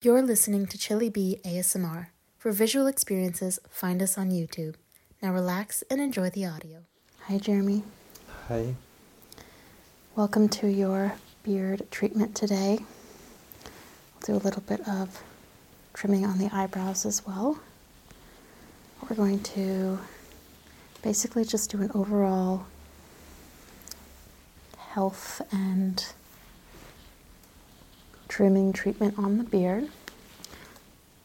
You're listening to Chili Bee ASMR. For visual experiences, find us on YouTube. Now relax and enjoy the audio. Hi, Jeremy. Hi. Welcome to your beard treatment today. We'll do a little bit of trimming on the eyebrows as well. We're going to basically just do an overall health and trimming treatment on the beard.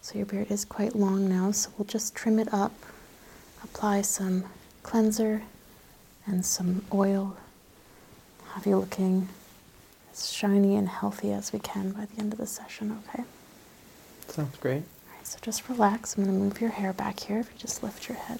So your beard is quite long now, so we'll just trim it up, apply some cleanser and some oil, have you looking as shiny and healthy as we can by the end of the session, okay? Sounds great. All right, so just relax. I'm going to move your hair back here if you just lift your head.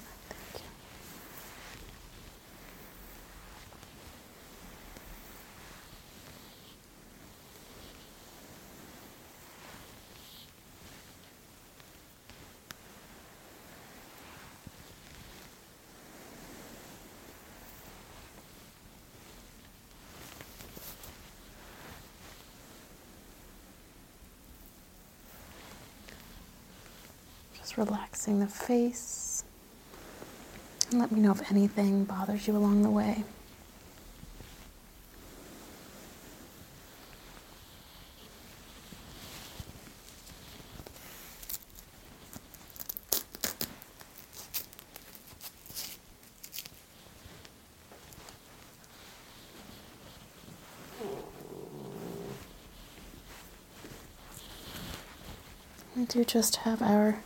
Just relaxing the face. And let me know if anything bothers you along the way. We do just have our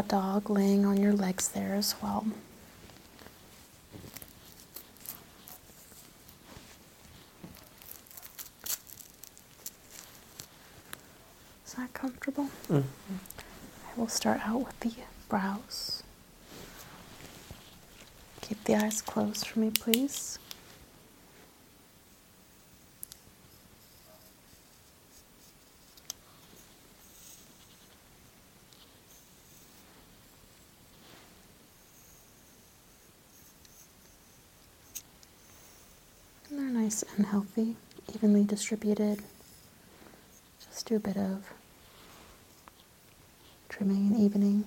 spa dog laying on your legs there as well. Is that comfortable? Mm. I will start out with the brows. Keep the eyes closed for me, please. And they're nice and healthy, evenly distributed. Just do a bit of trimming and evening.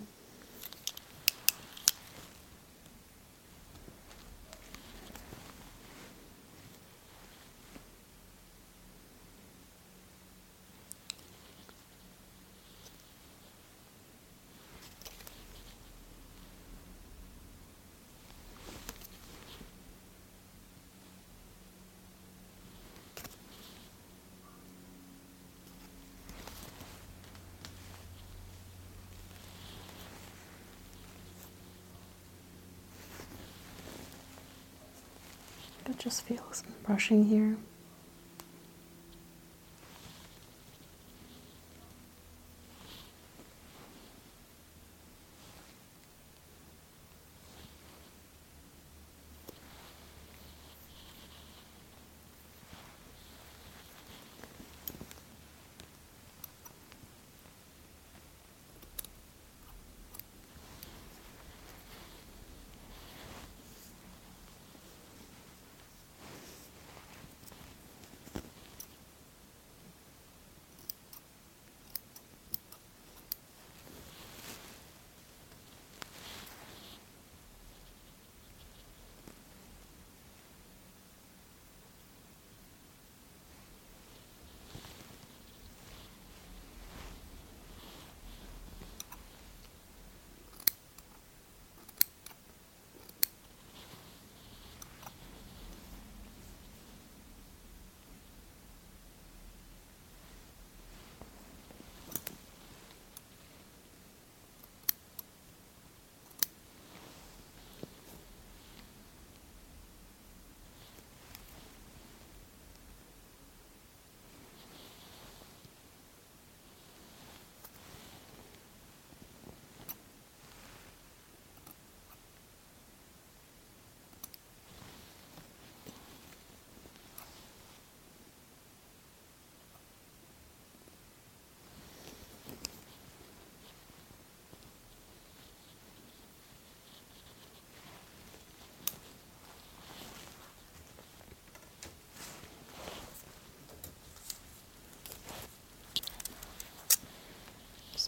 Just feels some brushing here.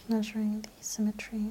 Measuring the symmetry.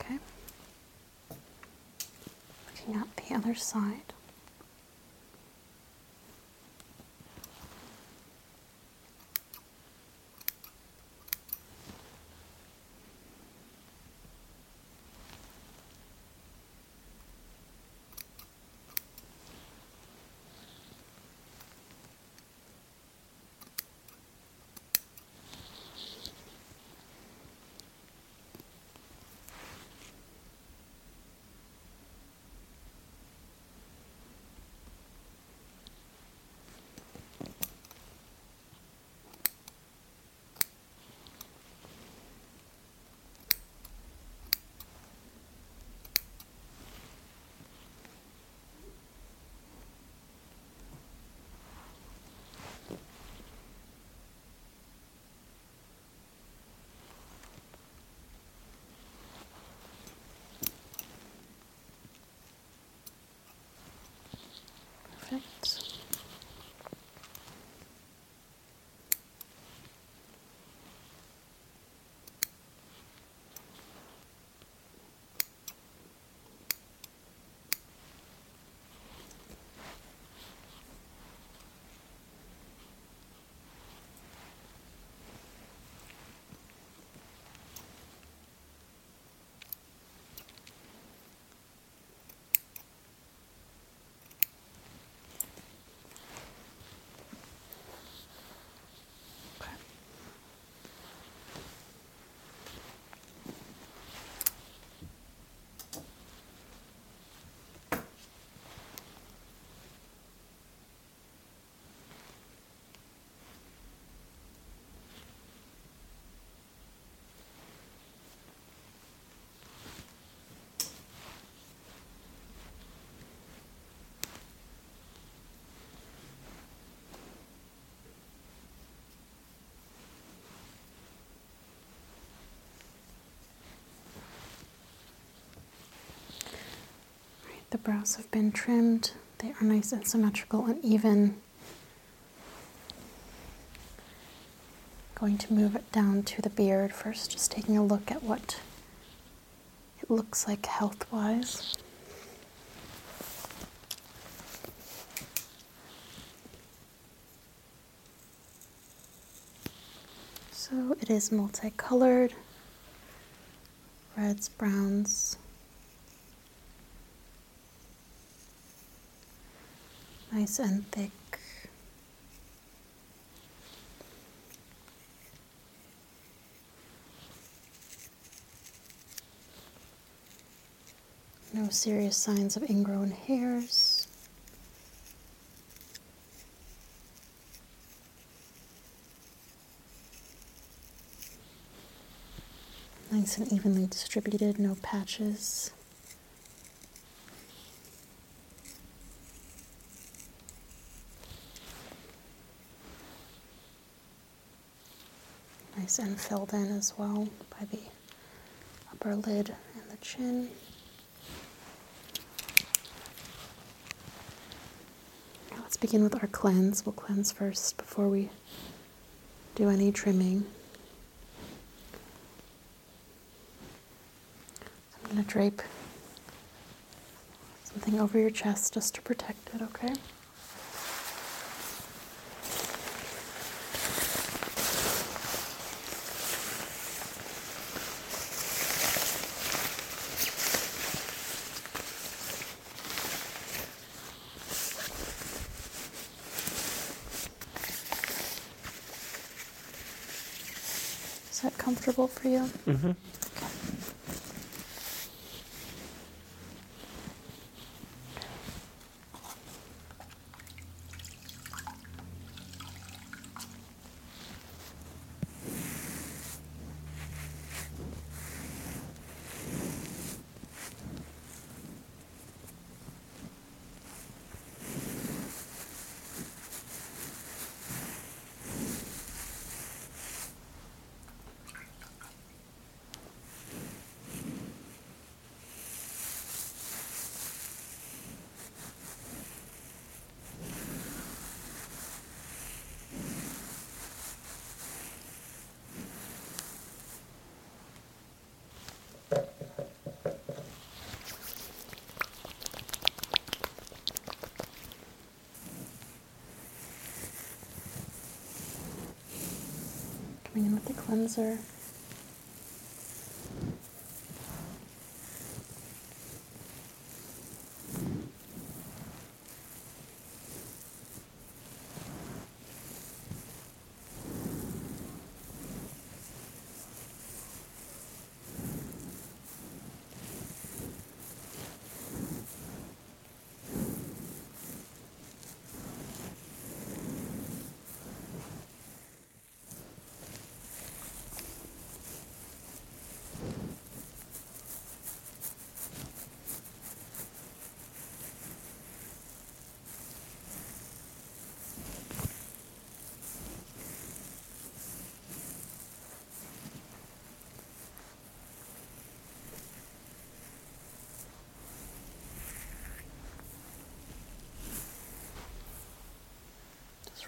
Okay. Looking the other side. The brows have been trimmed. They are nice and symmetrical and even. Going to move it down to the beard first, just taking a look at what it looks like health wise. So it is multicolored reds, browns, nice and thick. No serious signs of ingrown hairs. Nice and evenly distributed, no patches. Nice and filled in as well by the upper lid and the chin. Now let's begin with our cleanse. We'll cleanse first before we do any trimming. I'm going to drape something over your chest just to protect it, okay? Is that for you? Mm-hmm. Coming in with the cleanser.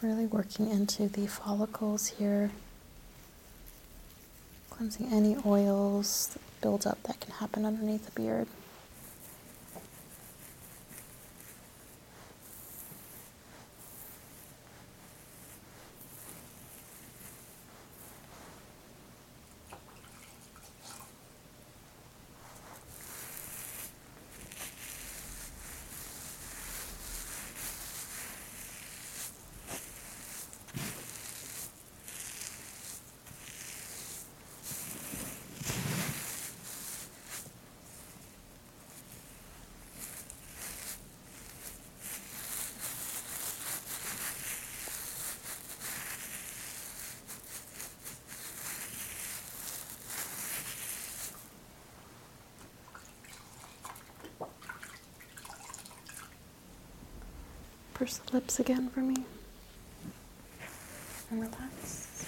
Really working into the follicles here, cleansing any oils buildup that can happen underneath the beard. Purse the lips again for me. And relax.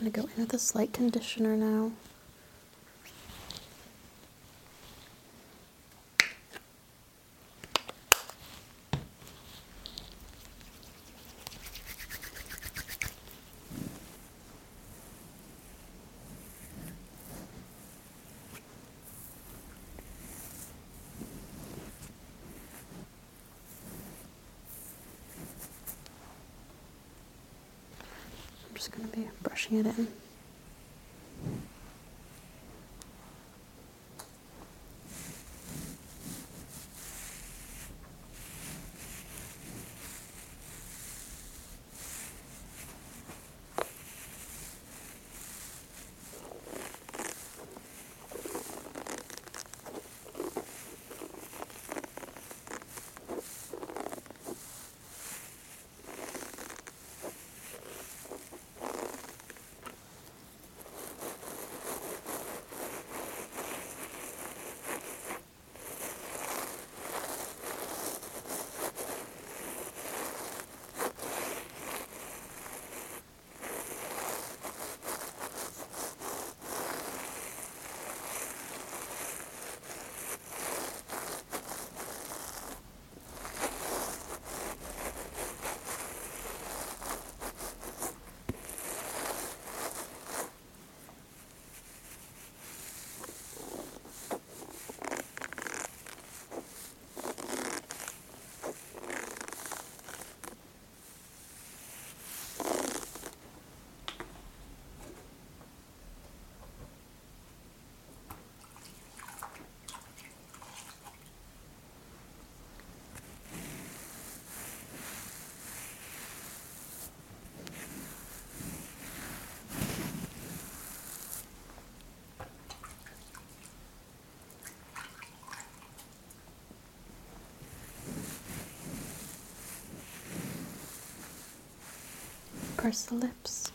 I'm going to go in with a slight conditioner now. Just going to be brushing it in. Purse the lips.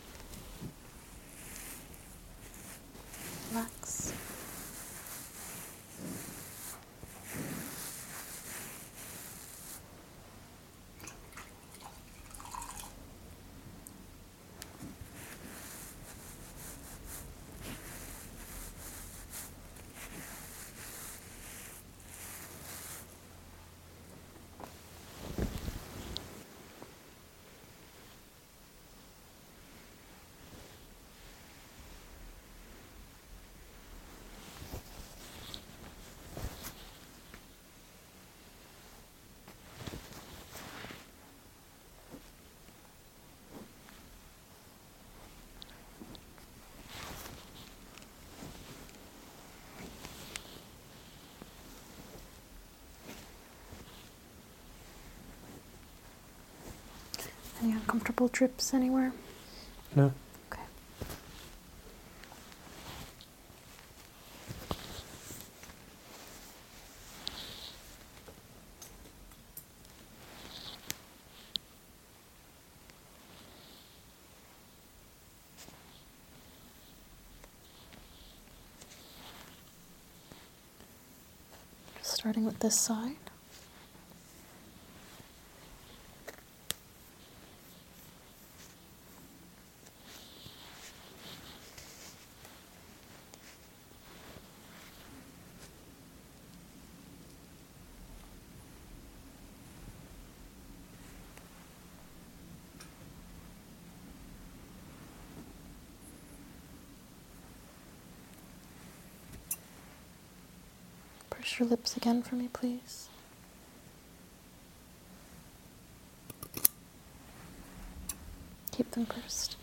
Any uncomfortable drips anywhere? No. Okay. Starting with this side. Purse your lips again for me, please. Keep them pursed.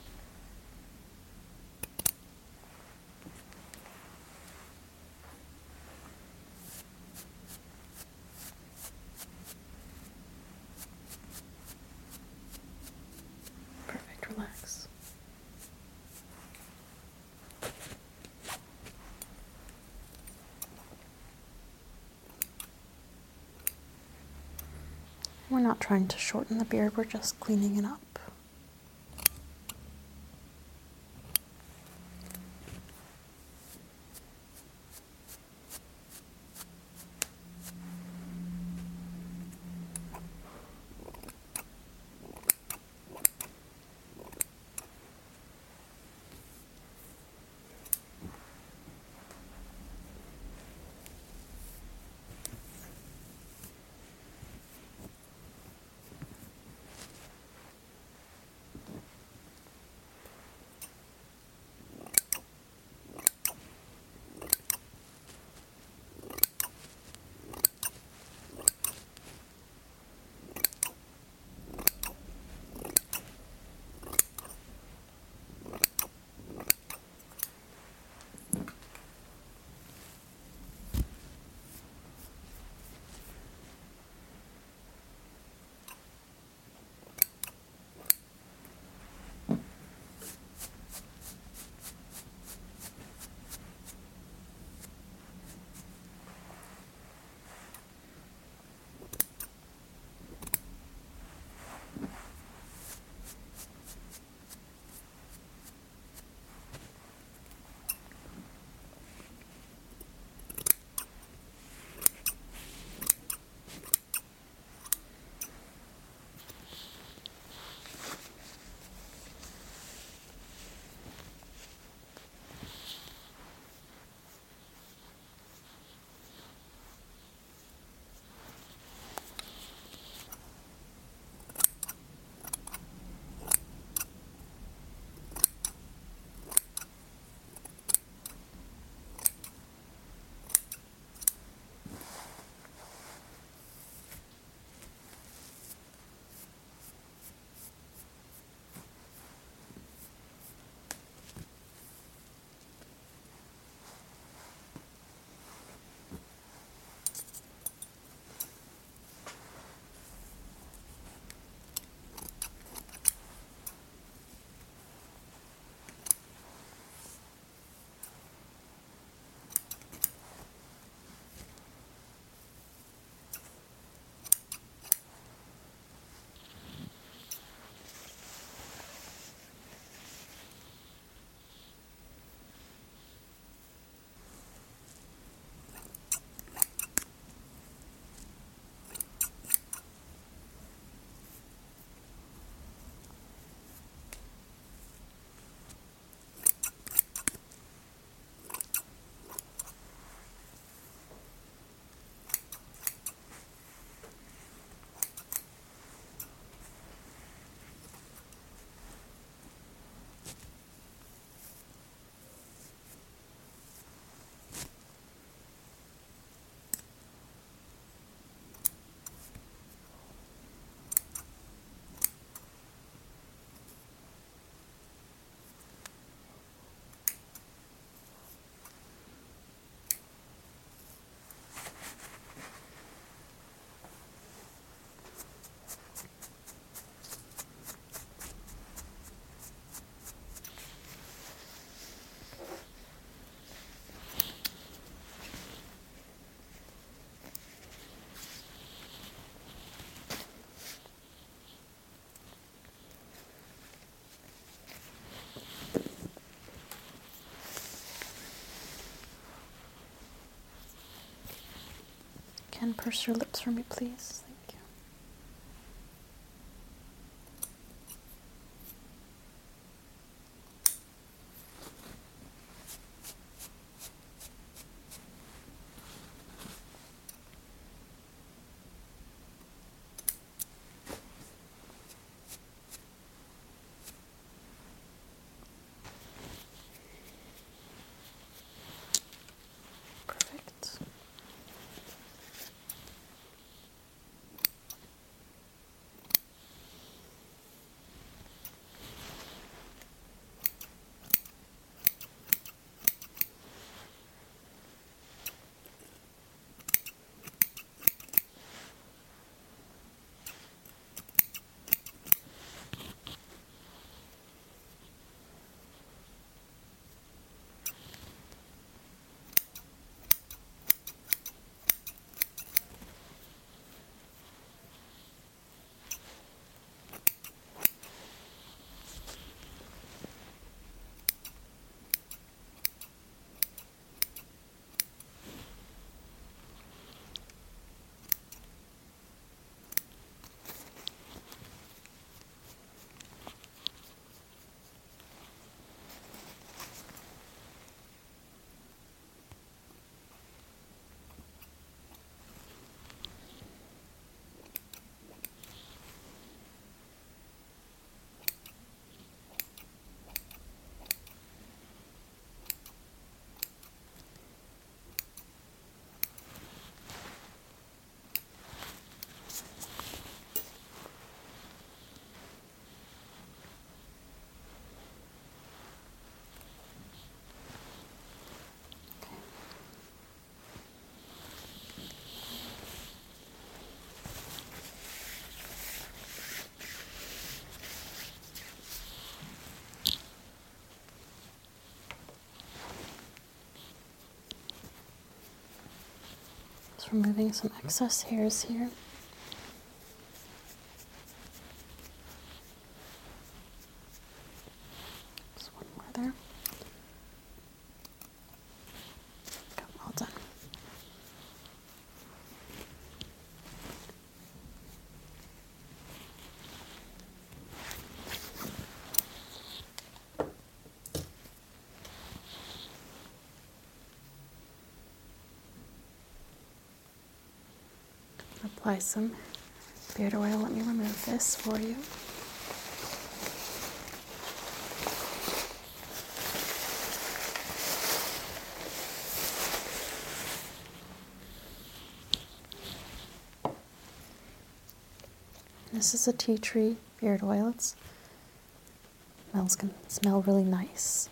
Perfect, relax. We're not trying to shorten the beard, we're just cleaning it up. And purse your lips for me, please. Removing some excess hairs here. Just one more there. Go, well done. Apply some beard oil. Let me remove this for you. This is a tea tree beard oil. It smells can smell really nice.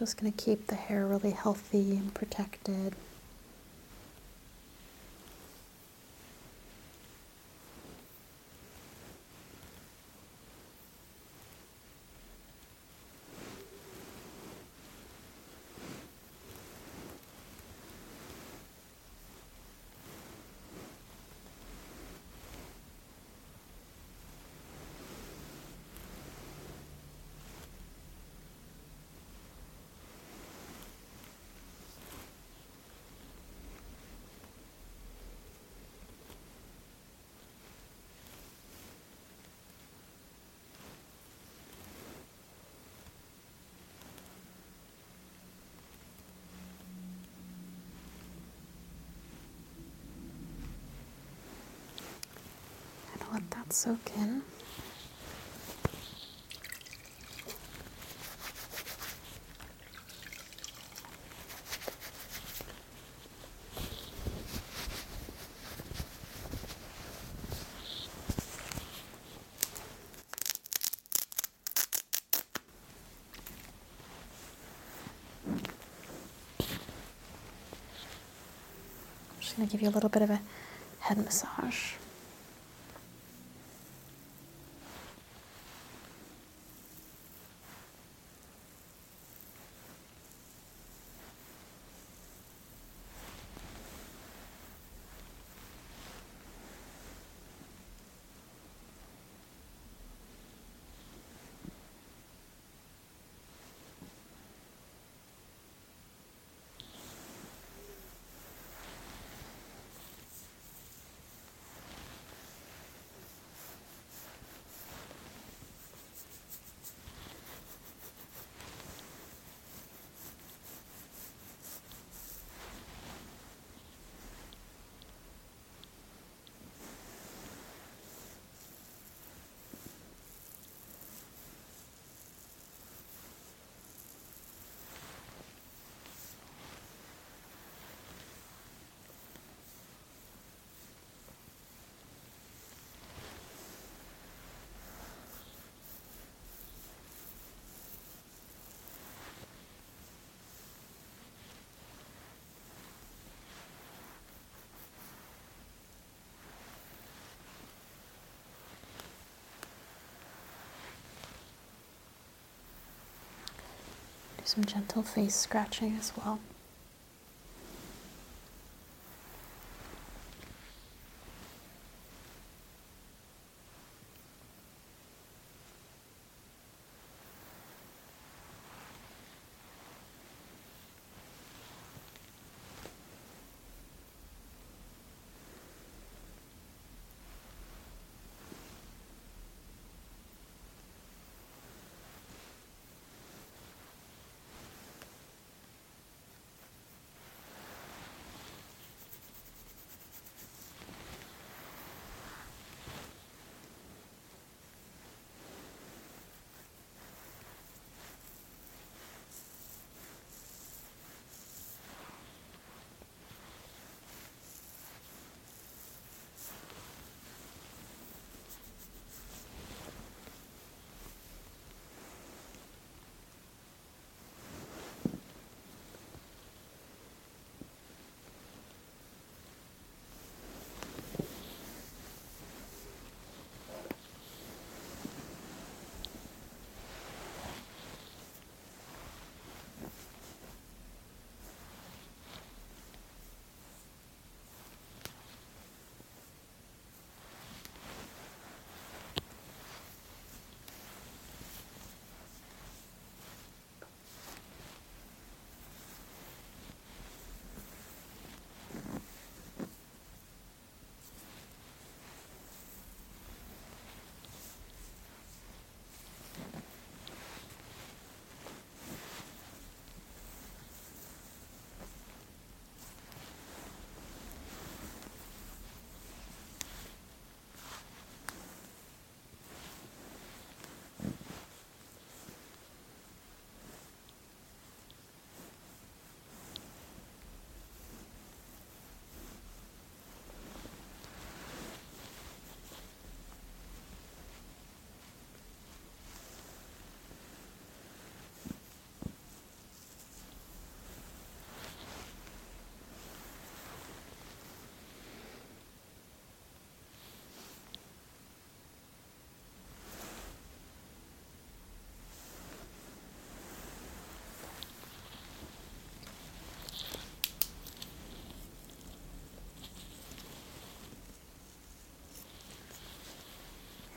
Just going to keep the hair really healthy and protected. And let that soak in. I'm just going to give you a little bit of a head massage. Some gentle face scratching as well.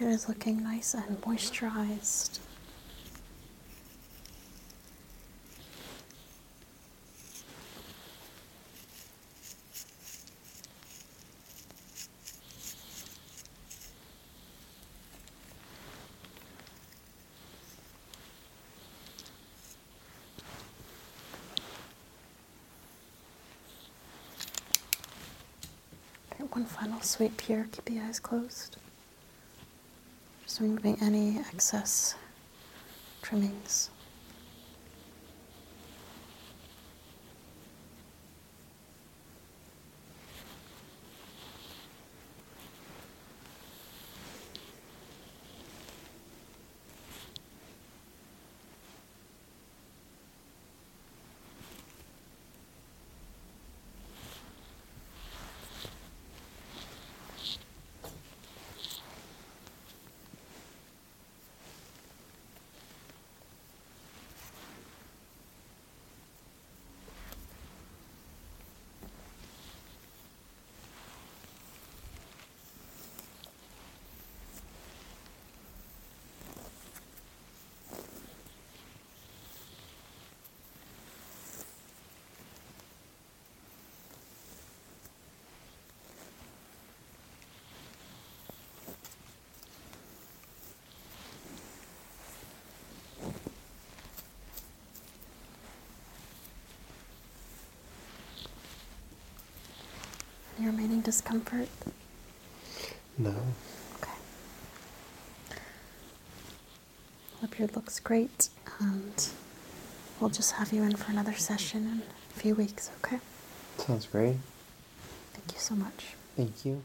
It is looking nice and moisturized. One final sweep here. Keep the eyes closed. Just removing any excess trimmings. Remaining discomfort? No. Okay. The beard looks great, and we'll just have you in for another session in a few weeks, okay? Sounds great. Thank you so much. Thank you.